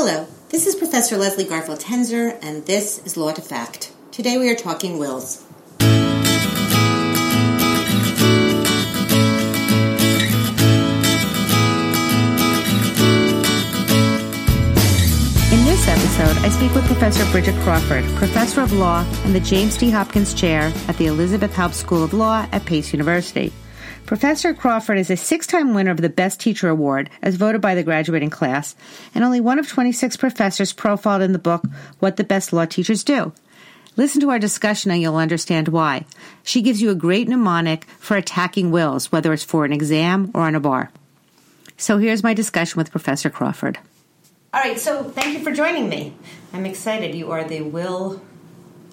Hello, this is Professor Leslie Garfield Tenzer, and this is Law to Fact. Today we are talking wills. In this episode, I speak with Professor Bridget Crawford, Professor of Law and the James T. Hopkins Chair at the Elisabeth Haub School of Law at Pace University. Professor Crawford is a six time winner of the Best Teacher Award as voted by the graduating class, and only one of 26 professors profiled in the book What the Best Law Teachers Do. Listen to our discussion and you'll understand why. She gives you a great mnemonic for attacking wills, whether it's for an exam or on a bar. So here's my discussion with Professor Crawford. All right, so thank you for joining me. I'm excited. You are the will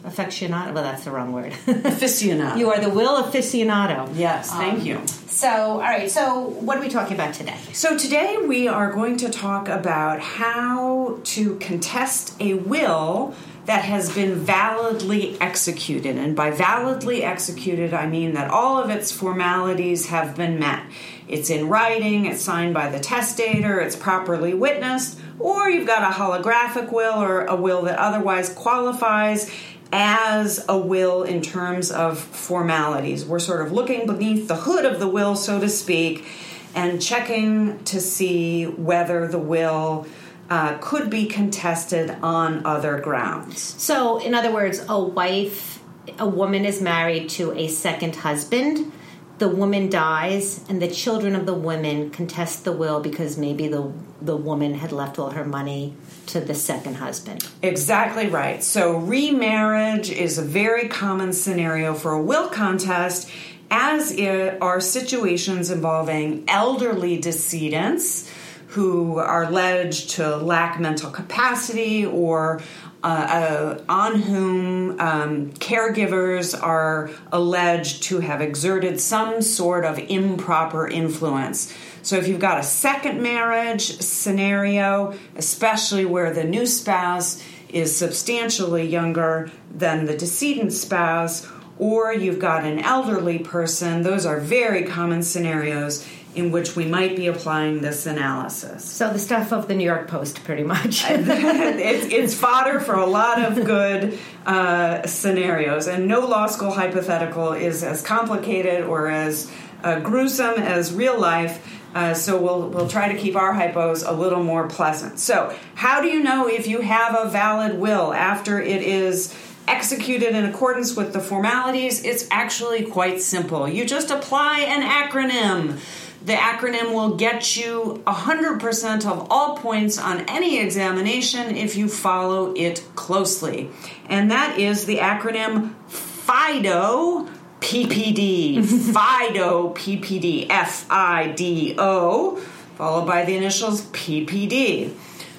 aficionado. Well, that's the wrong word. Aficionado. you are the will aficionado. Yes, thank Um, you. So, all right, so what are we talking about today? So today we are going to talk about how to contest a will that has been validly executed. And by validly executed, I mean that all of its formalities have been met. It's in writing, it's signed by the testator, it's properly witnessed, or you've got a holographic will or a will that otherwise qualifies as a will in terms of formalities. We're sort of looking beneath the hood of the will, so to speak, and checking to see whether the will uh, could be contested on other grounds. So, in other words, a wife, a woman is married to a second husband. The woman dies, and the children of the woman contest the will because maybe the the woman had left all her money to the second husband. Exactly right. So, remarriage is a very common scenario for a will contest, as are situations involving elderly decedents who are alleged to lack mental capacity or uh, uh, on whom um, caregivers are alleged to have exerted some sort of improper influence. So, if you've got a second marriage scenario, especially where the new spouse is substantially younger than the decedent spouse, or you've got an elderly person, those are very common scenarios in which we might be applying this analysis. So, the stuff of the New York Post, pretty much. it's, it's fodder for a lot of good uh, scenarios, and no law school hypothetical is as complicated or as uh, gruesome as real life. Uh, so we'll we'll try to keep our hypos a little more pleasant. So, how do you know if you have a valid will after it is executed in accordance with the formalities? It's actually quite simple. You just apply an acronym. The acronym will get you 100% of all points on any examination if you follow it closely. And that is the acronym FIDO PPD. FIDO PPD. F I D O, followed by the initials PPD.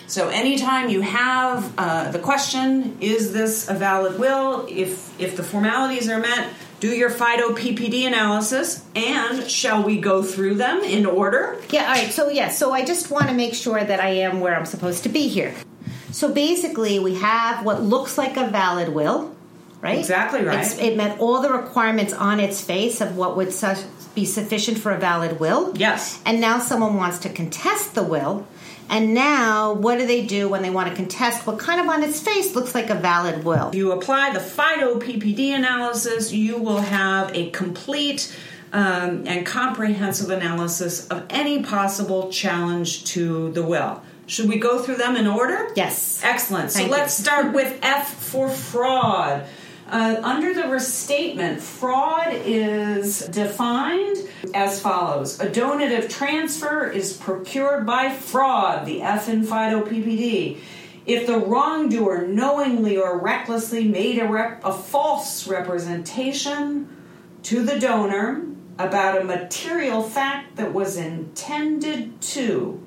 So anytime you have uh, the question, is this a valid will? If if the formalities are met, do your FIDO PPD analysis, and shall we go through them in order? Yeah, all right. So, yeah, so I just want to make sure that I am where I'm supposed to be here. So, basically, we have what looks like a valid will, right? Exactly right. It's, it met all the requirements on its face of what would su- be sufficient for a valid will. Yes. And now someone wants to contest the will. And now, what do they do when they want to contest what kind of on its face looks like a valid will? If you apply the FIDO PPD analysis, you will have a complete um, and comprehensive analysis of any possible challenge to the will. Should we go through them in order? Yes. Excellent. So let's start with F for fraud. Uh, under the restatement, fraud is defined as follows A donative transfer is procured by fraud, the F in FIDO PPD. If the wrongdoer knowingly or recklessly made a, rep- a false representation to the donor about a material fact that was intended to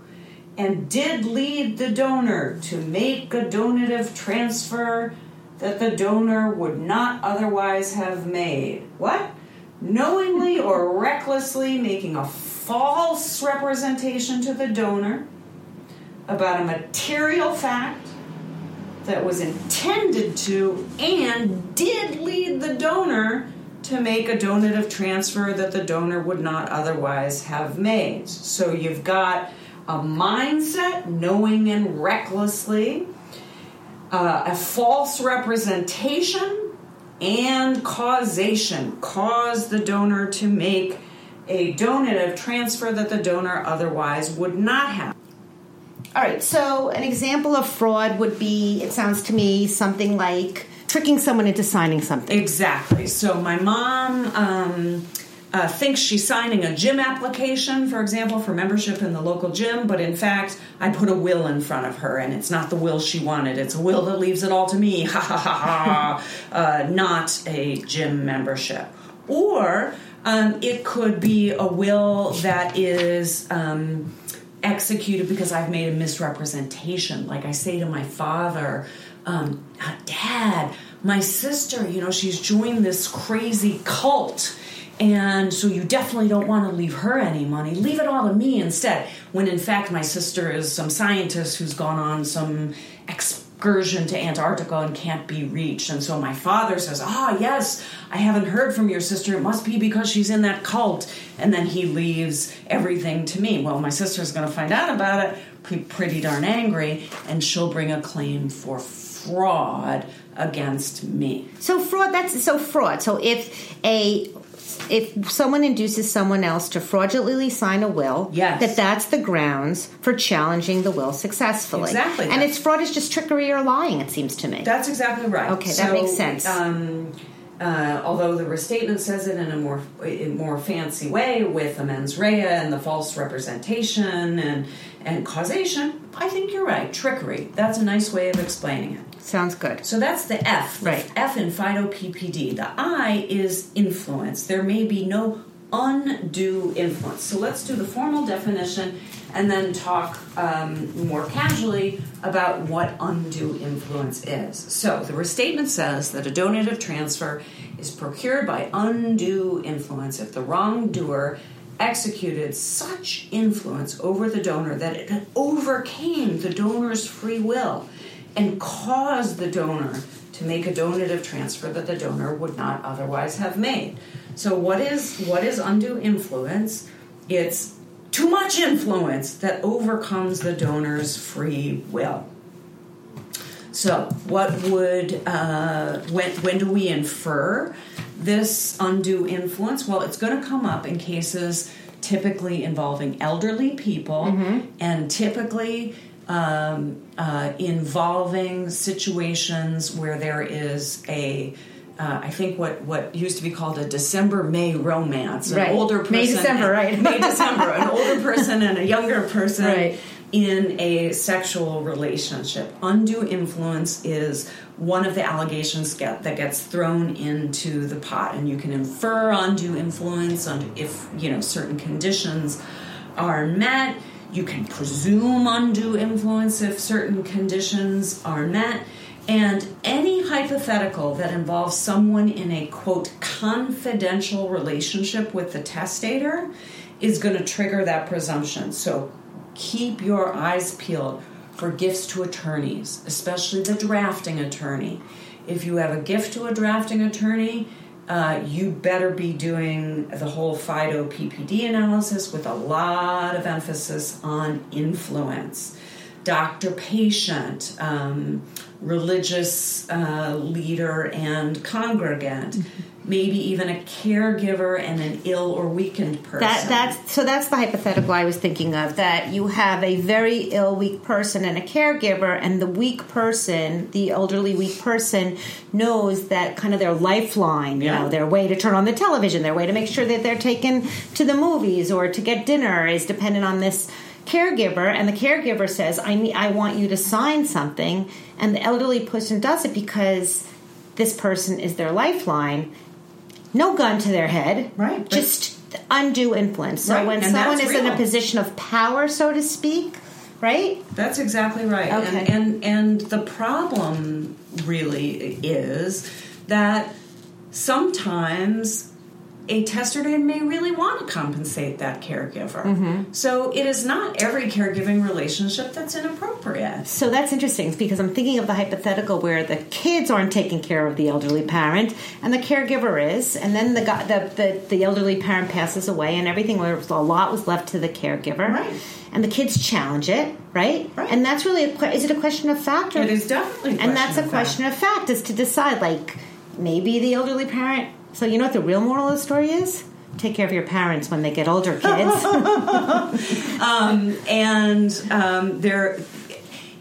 and did lead the donor to make a donative transfer that the donor would not otherwise have made. What? Knowingly or recklessly making a false representation to the donor about a material fact that was intended to and did lead the donor to make a donative transfer that the donor would not otherwise have made. So you've got a mindset, knowing and recklessly, uh, a false representation, and causation. Cause the donor to make a donative transfer that the donor otherwise would not have. All right, so an example of fraud would be, it sounds to me, something like tricking someone into signing something. Exactly. So my mom um, uh, thinks she's signing a gym application, for example, for membership in the local gym, but in fact, I put a will in front of her, and it's not the will she wanted. It's a will that leaves it all to me. Ha ha ha ha. Uh, not a gym membership. Or um, it could be a will that is. Um, executed because I've made a misrepresentation. Like I say to my father, um, Dad, my sister, you know, she's joined this crazy cult. And so you definitely don't want to leave her any money. Leave it all to me instead. When in fact, my sister is some scientist who's gone on some excursion to Antarctica and can't be reached. And so my father says, Ah, yes, I haven't heard from your sister. It must be because she's in that cult. And then he leaves everything to me. Well, my sister's going to find out about it, be pretty darn angry, and she'll bring a claim for fraud against me. So fraud that's so fraud. So if a if someone induces someone else to fraudulently sign a will, yes. that that's the grounds for challenging the will successfully. Exactly. And it's fraud is just trickery or lying, it seems to me. That's exactly right. Okay, that makes sense. Um, uh, although the restatement says it in a more in more fancy way with the mens rea and the false representation and and causation, I think you're right. Trickery. That's a nice way of explaining it. Sounds good. So that's the F. Right. F in FIDO PPD. The I is influence. There may be no undue influence. So let's do the formal definition and then talk um, more casually about what undue influence is. So the restatement says that a donative transfer is procured by undue influence if the wrongdoer executed such influence over the donor that it overcame the donor's free will and caused the donor to make a donative transfer that the donor would not otherwise have made. So what is what is undue influence? It's too much influence that overcomes the donor's free will. So, what would uh, when when do we infer this undue influence? Well, it's going to come up in cases typically involving elderly people Mm-hmm. and typically um, uh, involving situations where there is a uh, I think what, what used to be called a December May romance. An Right. older person, May, December, right. May December, an older person and a younger person Right. In a sexual relationship. Undue influence is one of the allegations get, that gets thrown into the pot, and you can infer undue influence on if you know certain conditions are met. You can presume undue influence if certain conditions are met. And any hypothetical that involves someone in a quote confidential relationship with the testator is going to trigger that presumption. So keep your eyes peeled for gifts to attorneys, especially the drafting attorney. If you have a gift to a drafting attorney, uh, you better be doing the whole FIDO PPD analysis with a lot of emphasis on influence. Doctor patient, um, religious uh, leader and congregant, maybe even a caregiver and an ill or weakened person. That that's so that's the hypothetical I was thinking of that you have a very ill weak person and a caregiver and the weak person the elderly weak person knows that kind of their lifeline you know their way to turn on the television their way to make sure that they're taken to the movies or to get dinner is dependent on this caregiver and the caregiver says I need, I want you to sign something and the elderly person does it because this person is their lifeline no gun to their head Right, just undue influence. So Right, when and someone is in a position of power, so to speak, right? That's exactly right. Okay. And, and and the problem really is that sometimes a testator may really want to compensate that caregiver. Mm-hmm. So it is not every caregiving relationship that's inappropriate. So that's interesting because I'm thinking of the hypothetical where the kids aren't taking care of the elderly parent and the caregiver is, and then the the, the, the elderly parent passes away and everything was a lot was left to the caregiver. Right. And the kids challenge it, right? Right. And that's really a is it a question of fact or It is definitely a and that's a of question of fact is to decide like maybe the elderly parent. So you know what the real moral of the story is? Take care of your parents when they get older, kids. um, and um, there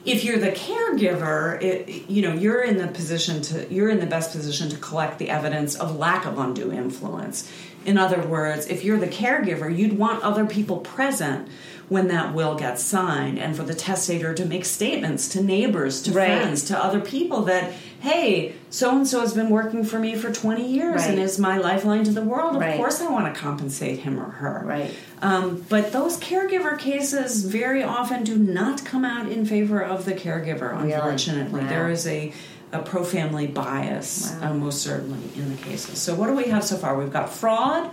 if you're the caregiver it, you know you're in the position to you're in the best position to collect the evidence of lack of undue influence in other words if you're the caregiver you'd want other people present when that will gets signed and for the testator to make statements to neighbors to Right. friends to other people that hey so and so has been working for me for 20 years and is my lifeline to the world of Right. course i want to compensate him or her Right. um, but those caregiver cases very often do not come out in favor of the caregiver, Really? unfortunately. Wow. There is a, a pro family bias, Wow. uh, most certainly, in the cases. So, what do we have so far? We've got fraud.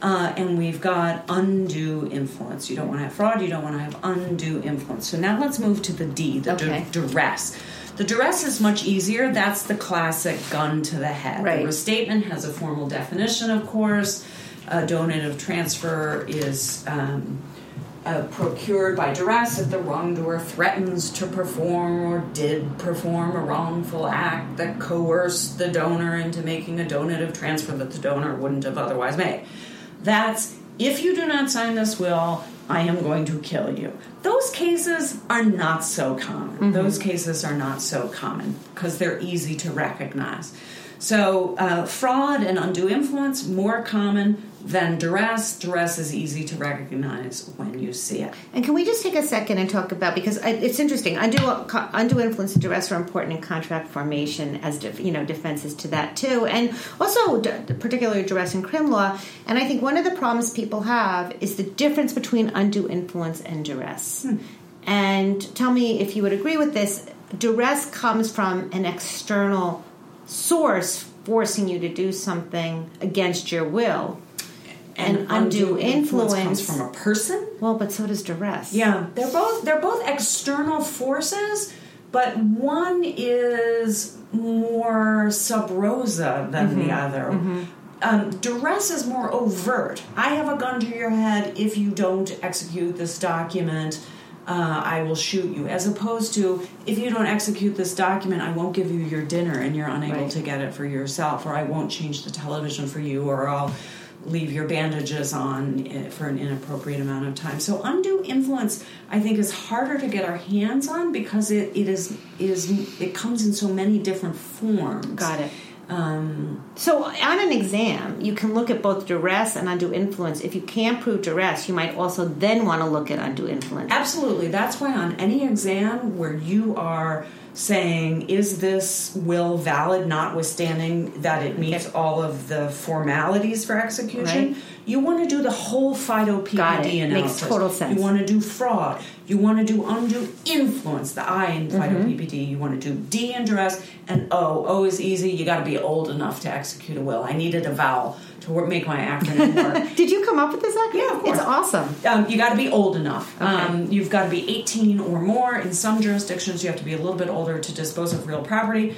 Uh, and we've got undue influence. You don't want to have fraud. You don't want to have undue influence. So now let's move to the D, the du- duress. The duress is much easier. That's the classic gun to the head. Right. The restatement has a formal definition, of course. A donative transfer is um, uh, procured by duress if the wrongdoer threatens to perform or did perform a wrongful act that coerced the donor into making a donative transfer that the donor wouldn't have otherwise made. That's if you do not sign this will, I am going to kill you. Those cases are not so common. Mm-hmm. Those cases are not so common because they're easy to recognize. So, uh, fraud and undue influence more common than duress. Duress is easy to recognize when you see it. And can we just take a second and talk about because it's interesting. Undue, undue influence and duress are important in contract formation as def, you know defenses to that too, and also d- particularly duress in crim law. And I think one of the problems people have is the difference between undue influence and duress. And tell me if you would agree with this. Duress comes from an external source forcing you to do something against your will. And undue influence- comes from a person. Well, but so does duress. Yeah, they're both they're both external forces, but one is more sub rosa than Mm-hmm. the other. Um, duress is more overt. I have a gun to your head. If you don't execute this document, uh, I will shoot you. As opposed to, if you don't execute this document, I won't give you your dinner and you're unable Right. to get it for yourself, or I won't change the television for you, or I'll leave your bandages on eh, for an inappropriate amount of time. So undue influence, I think, is harder to get our hands on because it, it is is it comes in so many different forms. Got it. Um, So on an exam, you can look at both duress and undue influence. If you can't prove duress, you might also then want to look at undue influence. Absolutely. That's why on any exam where you are saying, is this will valid, notwithstanding that it meets all of the formalities for execution, Right. you want to do the whole FIDO PPD it. Makes total sense. You want to do fraud. You want to do undue influence, the I in FIDO Mm-hmm. PPD. You want to do D in duress, and O. O is easy. You got to be old enough to execute a will. I needed a vowel to work, make my acronym work. Did you come up with this? Acronym? Yeah, of course. It's awesome. Um, you got to be old enough. Um, you've got to be 18 or more. In some jurisdictions, you have to be a little bit older to dispose of real property.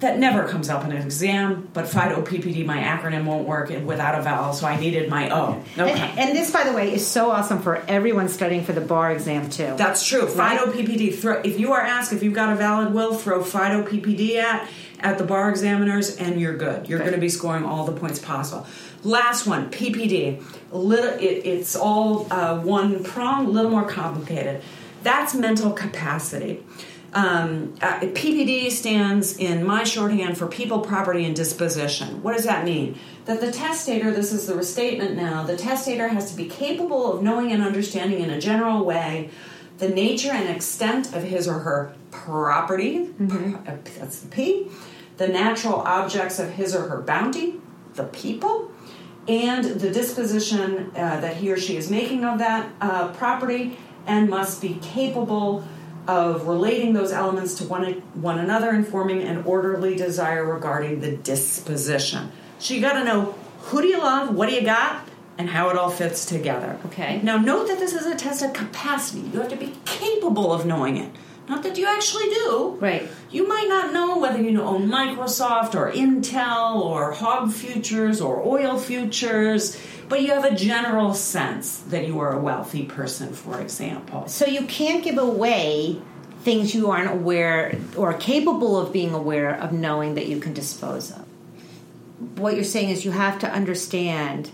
That never comes up in an exam, but FIDO PPD, my acronym won't work without a vowel, so I needed my O. Okay. And, and this, by the way, is so awesome for everyone studying for the bar exam too. That's true. FIDO PPD. Throw, if you are asked if you've got a valid will, throw FIDO PPD at at the bar examiners, and you're good. You're Good. going to be scoring all the points possible. Last one, PPD. Little, it, it's all uh, one prong, a little more complicated. That's mental capacity. Um, uh, PPD stands in my shorthand for people, property, and disposition. What does that mean? That the testator, this is the restatement now, the testator has to be capable of knowing and understanding in a general way the nature and extent of his or her property, uh, that's the P, the natural objects of his or her bounty, the people, and the disposition uh, that he or she is making of that uh, property, and must be capable of relating those elements to one, one another and forming an orderly desire regarding the disposition. So you got to know who do you love, what do you got, and how it all fits together. Okay. Now, note that this is a test of capacity. You have to be capable of knowing it. Not that you actually do. Right. You might not know whether you own Microsoft or Intel or Hog Futures or Oil Futures, but you have a general sense that you are a wealthy person, for example. So you can't give away things you aren't aware or capable of being aware of knowing that you can dispose of. What you're saying is you have to understand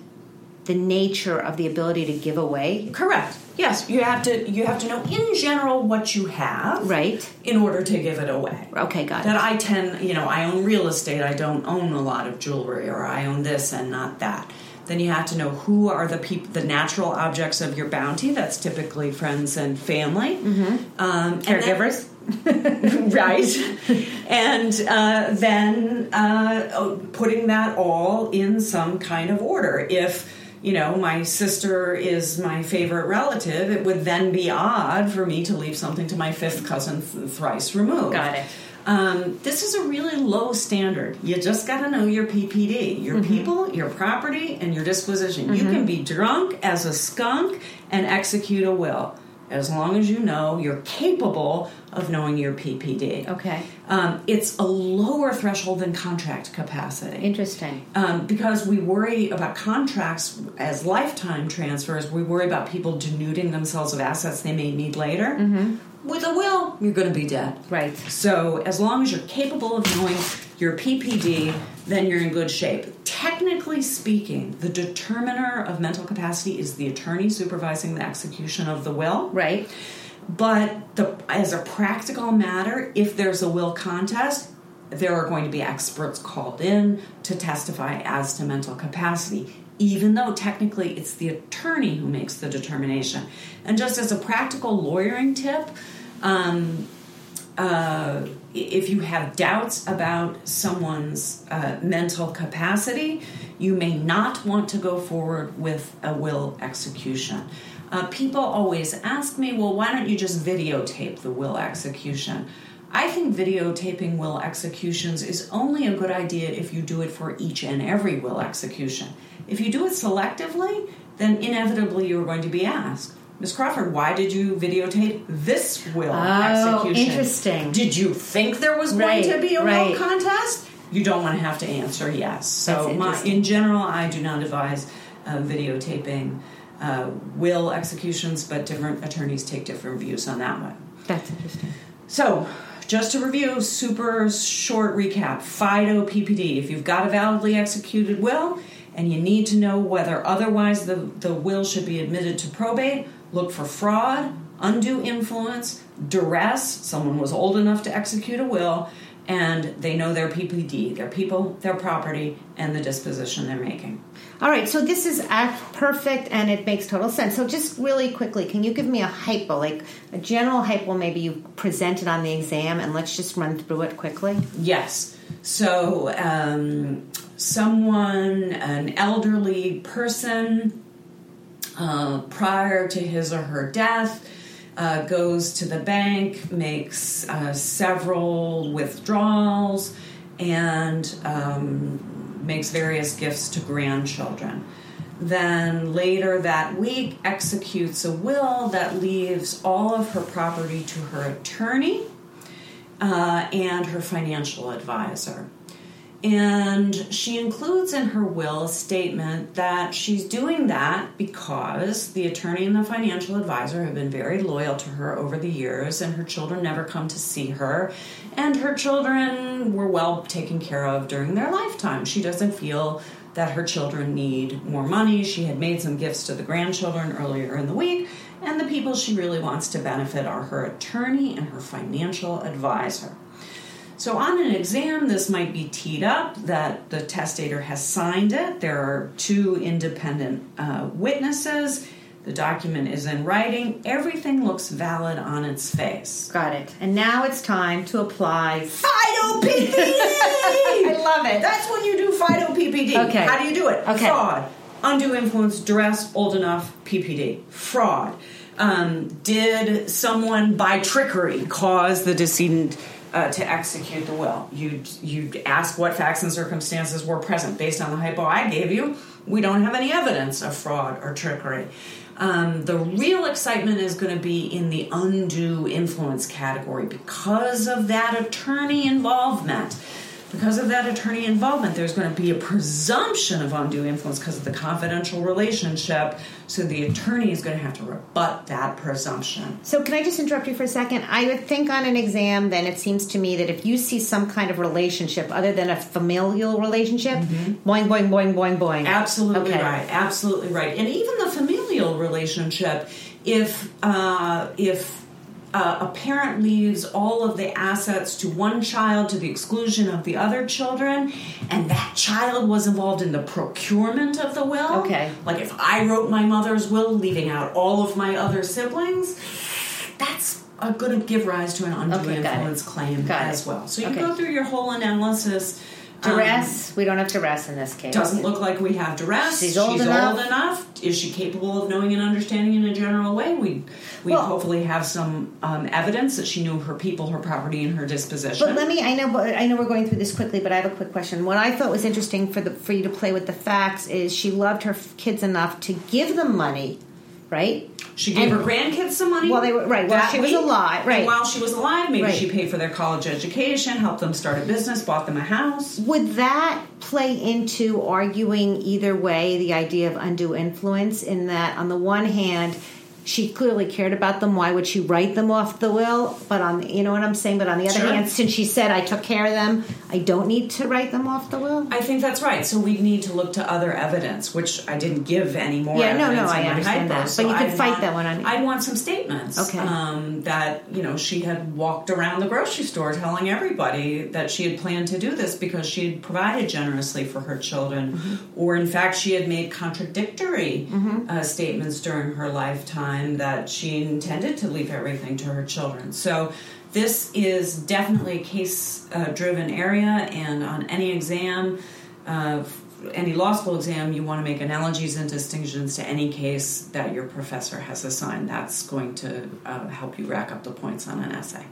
the nature of the ability to give away. Correct. Yes, you have to you have to know in general what you have Right. in order to give it away. Okay, got That it. That I tend, you know, I own real estate, I don't own a lot of jewelry or I own this and not that. Then you have to know who are the people, the natural objects of your bounty. That's typically friends and family, mm-hmm. um, Caregivers. right? and uh, then uh, oh, putting that all in some kind of order. If you know my sister is my favorite relative, it would then be odd for me to leave something to my fifth cousin th- thrice removed. Got it. Um, this is a really low standard. You just got to know your PPD, your Mm-hmm. people, your property, and your disposition. You can be drunk as a skunk and execute a will as long as you know you're capable of knowing your PPD. Okay. Um, it's a lower threshold than contract capacity. Interesting. Um, because we worry about contracts as lifetime transfers, we worry about people denuding themselves of assets they may need later. With a will, you're going to be dead. Right. So, as long as you're capable of knowing your PPD, then you're in good shape. Technically speaking, the determiner of mental capacity is the attorney supervising the execution of the will. Right. But the, as a practical matter, if there's a will contest, there are going to be experts called in to testify as to mental capacity, even though technically it's the attorney who makes the determination. And just as a practical lawyering tip, um, uh, if you have doubts about someone's uh, mental capacity, you may not want to go forward with a will execution. Uh, people always ask me, well, why don't you just videotape the will execution? I think videotaping will executions is only a good idea if you do it for each and every will execution. If you do it selectively, then inevitably you're going to be asked, Ms. Crawford, why did you videotape this will Oh, execution? interesting. Did you think there was going to be a right. will contest? You don't want to have to answer yes. So, my, in general, I do not advise uh, videotaping uh, will executions, but different attorneys take different views on that one. That's interesting. So, just to review, super short recap FIDO PPD. If you've got a validly executed will and you need to know whether otherwise the, the will should be admitted to probate, look for fraud, undue influence, duress. Someone was old enough to execute a will, and they know their PPD, their people, their property, and the disposition they're making. All right, so this is perfect and it makes total sense. So, just really quickly, can you give me a hypo, like a general hypo, maybe you presented on the exam, and let's just run through it quickly? Yes. So, um, someone, an elderly person, uh, prior to his or her death, uh, goes to the bank, makes uh, several withdrawals, and um, makes various gifts to grandchildren. Then later that week, executes a will that leaves all of her property to her attorney uh, and her financial advisor. And she includes in her will a statement that she's doing that because the attorney and the financial advisor have been very loyal to her over the years, and her children never come to see her, and her children were well taken care of during their lifetime. She doesn't feel that her children need more money. She had made some gifts to the grandchildren earlier in the week, and the people she really wants to benefit are her attorney and her financial advisor. So, on an exam, this might be teed up that the testator has signed it. There are two independent uh, witnesses. The document is in writing. Everything looks valid on its face. Got it. And now it's time to apply. FIDO PPD! I love it. That's when you do FIDO PPD. Okay. How do you do it? Okay. Fraud, undue influence, duress, old enough, PPD. Fraud. Um, did someone by trickery cause the decedent uh, to execute the will? You'd, you'd ask what facts and circumstances were present based on the hypo I gave you. we don't have any evidence of fraud or trickery. Um, the real excitement is going to be in the undue influence category because of that attorney involvement because of that attorney involvement, there's going to be a presumption of undue influence because of the confidential relationship. So the attorney is going to have to rebut that presumption. So, can I just interrupt you for a second? I would think on an exam, then it seems to me that if you see some kind of relationship other than a familial relationship, mm-hmm. boing, boing, boing, boing, boing. Absolutely okay. right. Absolutely right. And even the familial relationship, if uh, if uh, a parent leaves all of the assets to one child to the exclusion of the other children, and that child was involved in the procurement of the will. Okay. Like if I wrote my mother's will, leaving out all of my other siblings, that's going to give rise to an undue okay, influence claim got as it. well. So you okay. go through your whole analysis Duress? Um, we don't have duress in this case. Doesn't look like we have duress. She's old She's enough. old enough. Is she capable of knowing and understanding in a general way? We we well, hopefully have some um, evidence that she knew her people, her property, and her disposition. But let me. I know. I know we're going through this quickly, but I have a quick question. What I thought was interesting for the for you to play with the facts is she loved her kids enough to give them money, right? She gave and, her grandkids some money. While they were right while she was alive. Right. And while she was alive, maybe right. she paid for their college education, helped them start a business, bought them a house. Would that play into arguing either way the idea of undue influence? In that, on the one hand, she clearly cared about them. Why would she write them off the will? But on you know what I'm saying. But on the other sure. hand, since she said I took care of them, I don't need to write them off the will. I think that's right. So we need to look to other evidence, which I didn't give any more. Yeah, no, no, I understand that. So but you could fight want, that one. I I'd want some statements. Okay. Um, that you know she had walked around the grocery store telling everybody that she had planned to do this because she had provided generously for her children, mm-hmm. or in fact she had made contradictory mm-hmm. uh, statements during her lifetime that she intended to leave everything to her children. So this is definitely a case uh, driven area, and on any exam, uh, any law school exam, you want to make analogies and distinctions to any case that your professor has assigned. That's going to uh, help you rack up the points on an essay.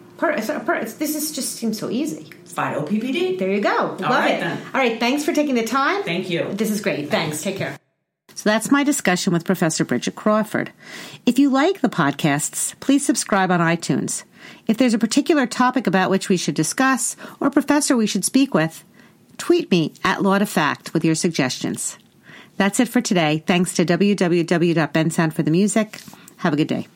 This is just seems so easy. FIDO PPD. There you go. Love All right, it. Then. All right. Thanks for taking the time. Thank you. This is great. Thanks. thanks. Take care. So that's my discussion with Professor Bridget Crawford. If you like the podcasts, please subscribe on iTunes. If there's a particular topic about which we should discuss or professor we should speak with, tweet me at Law to Fact with your suggestions. That's it for today. Thanks to www.bensound for the music. Have a good day.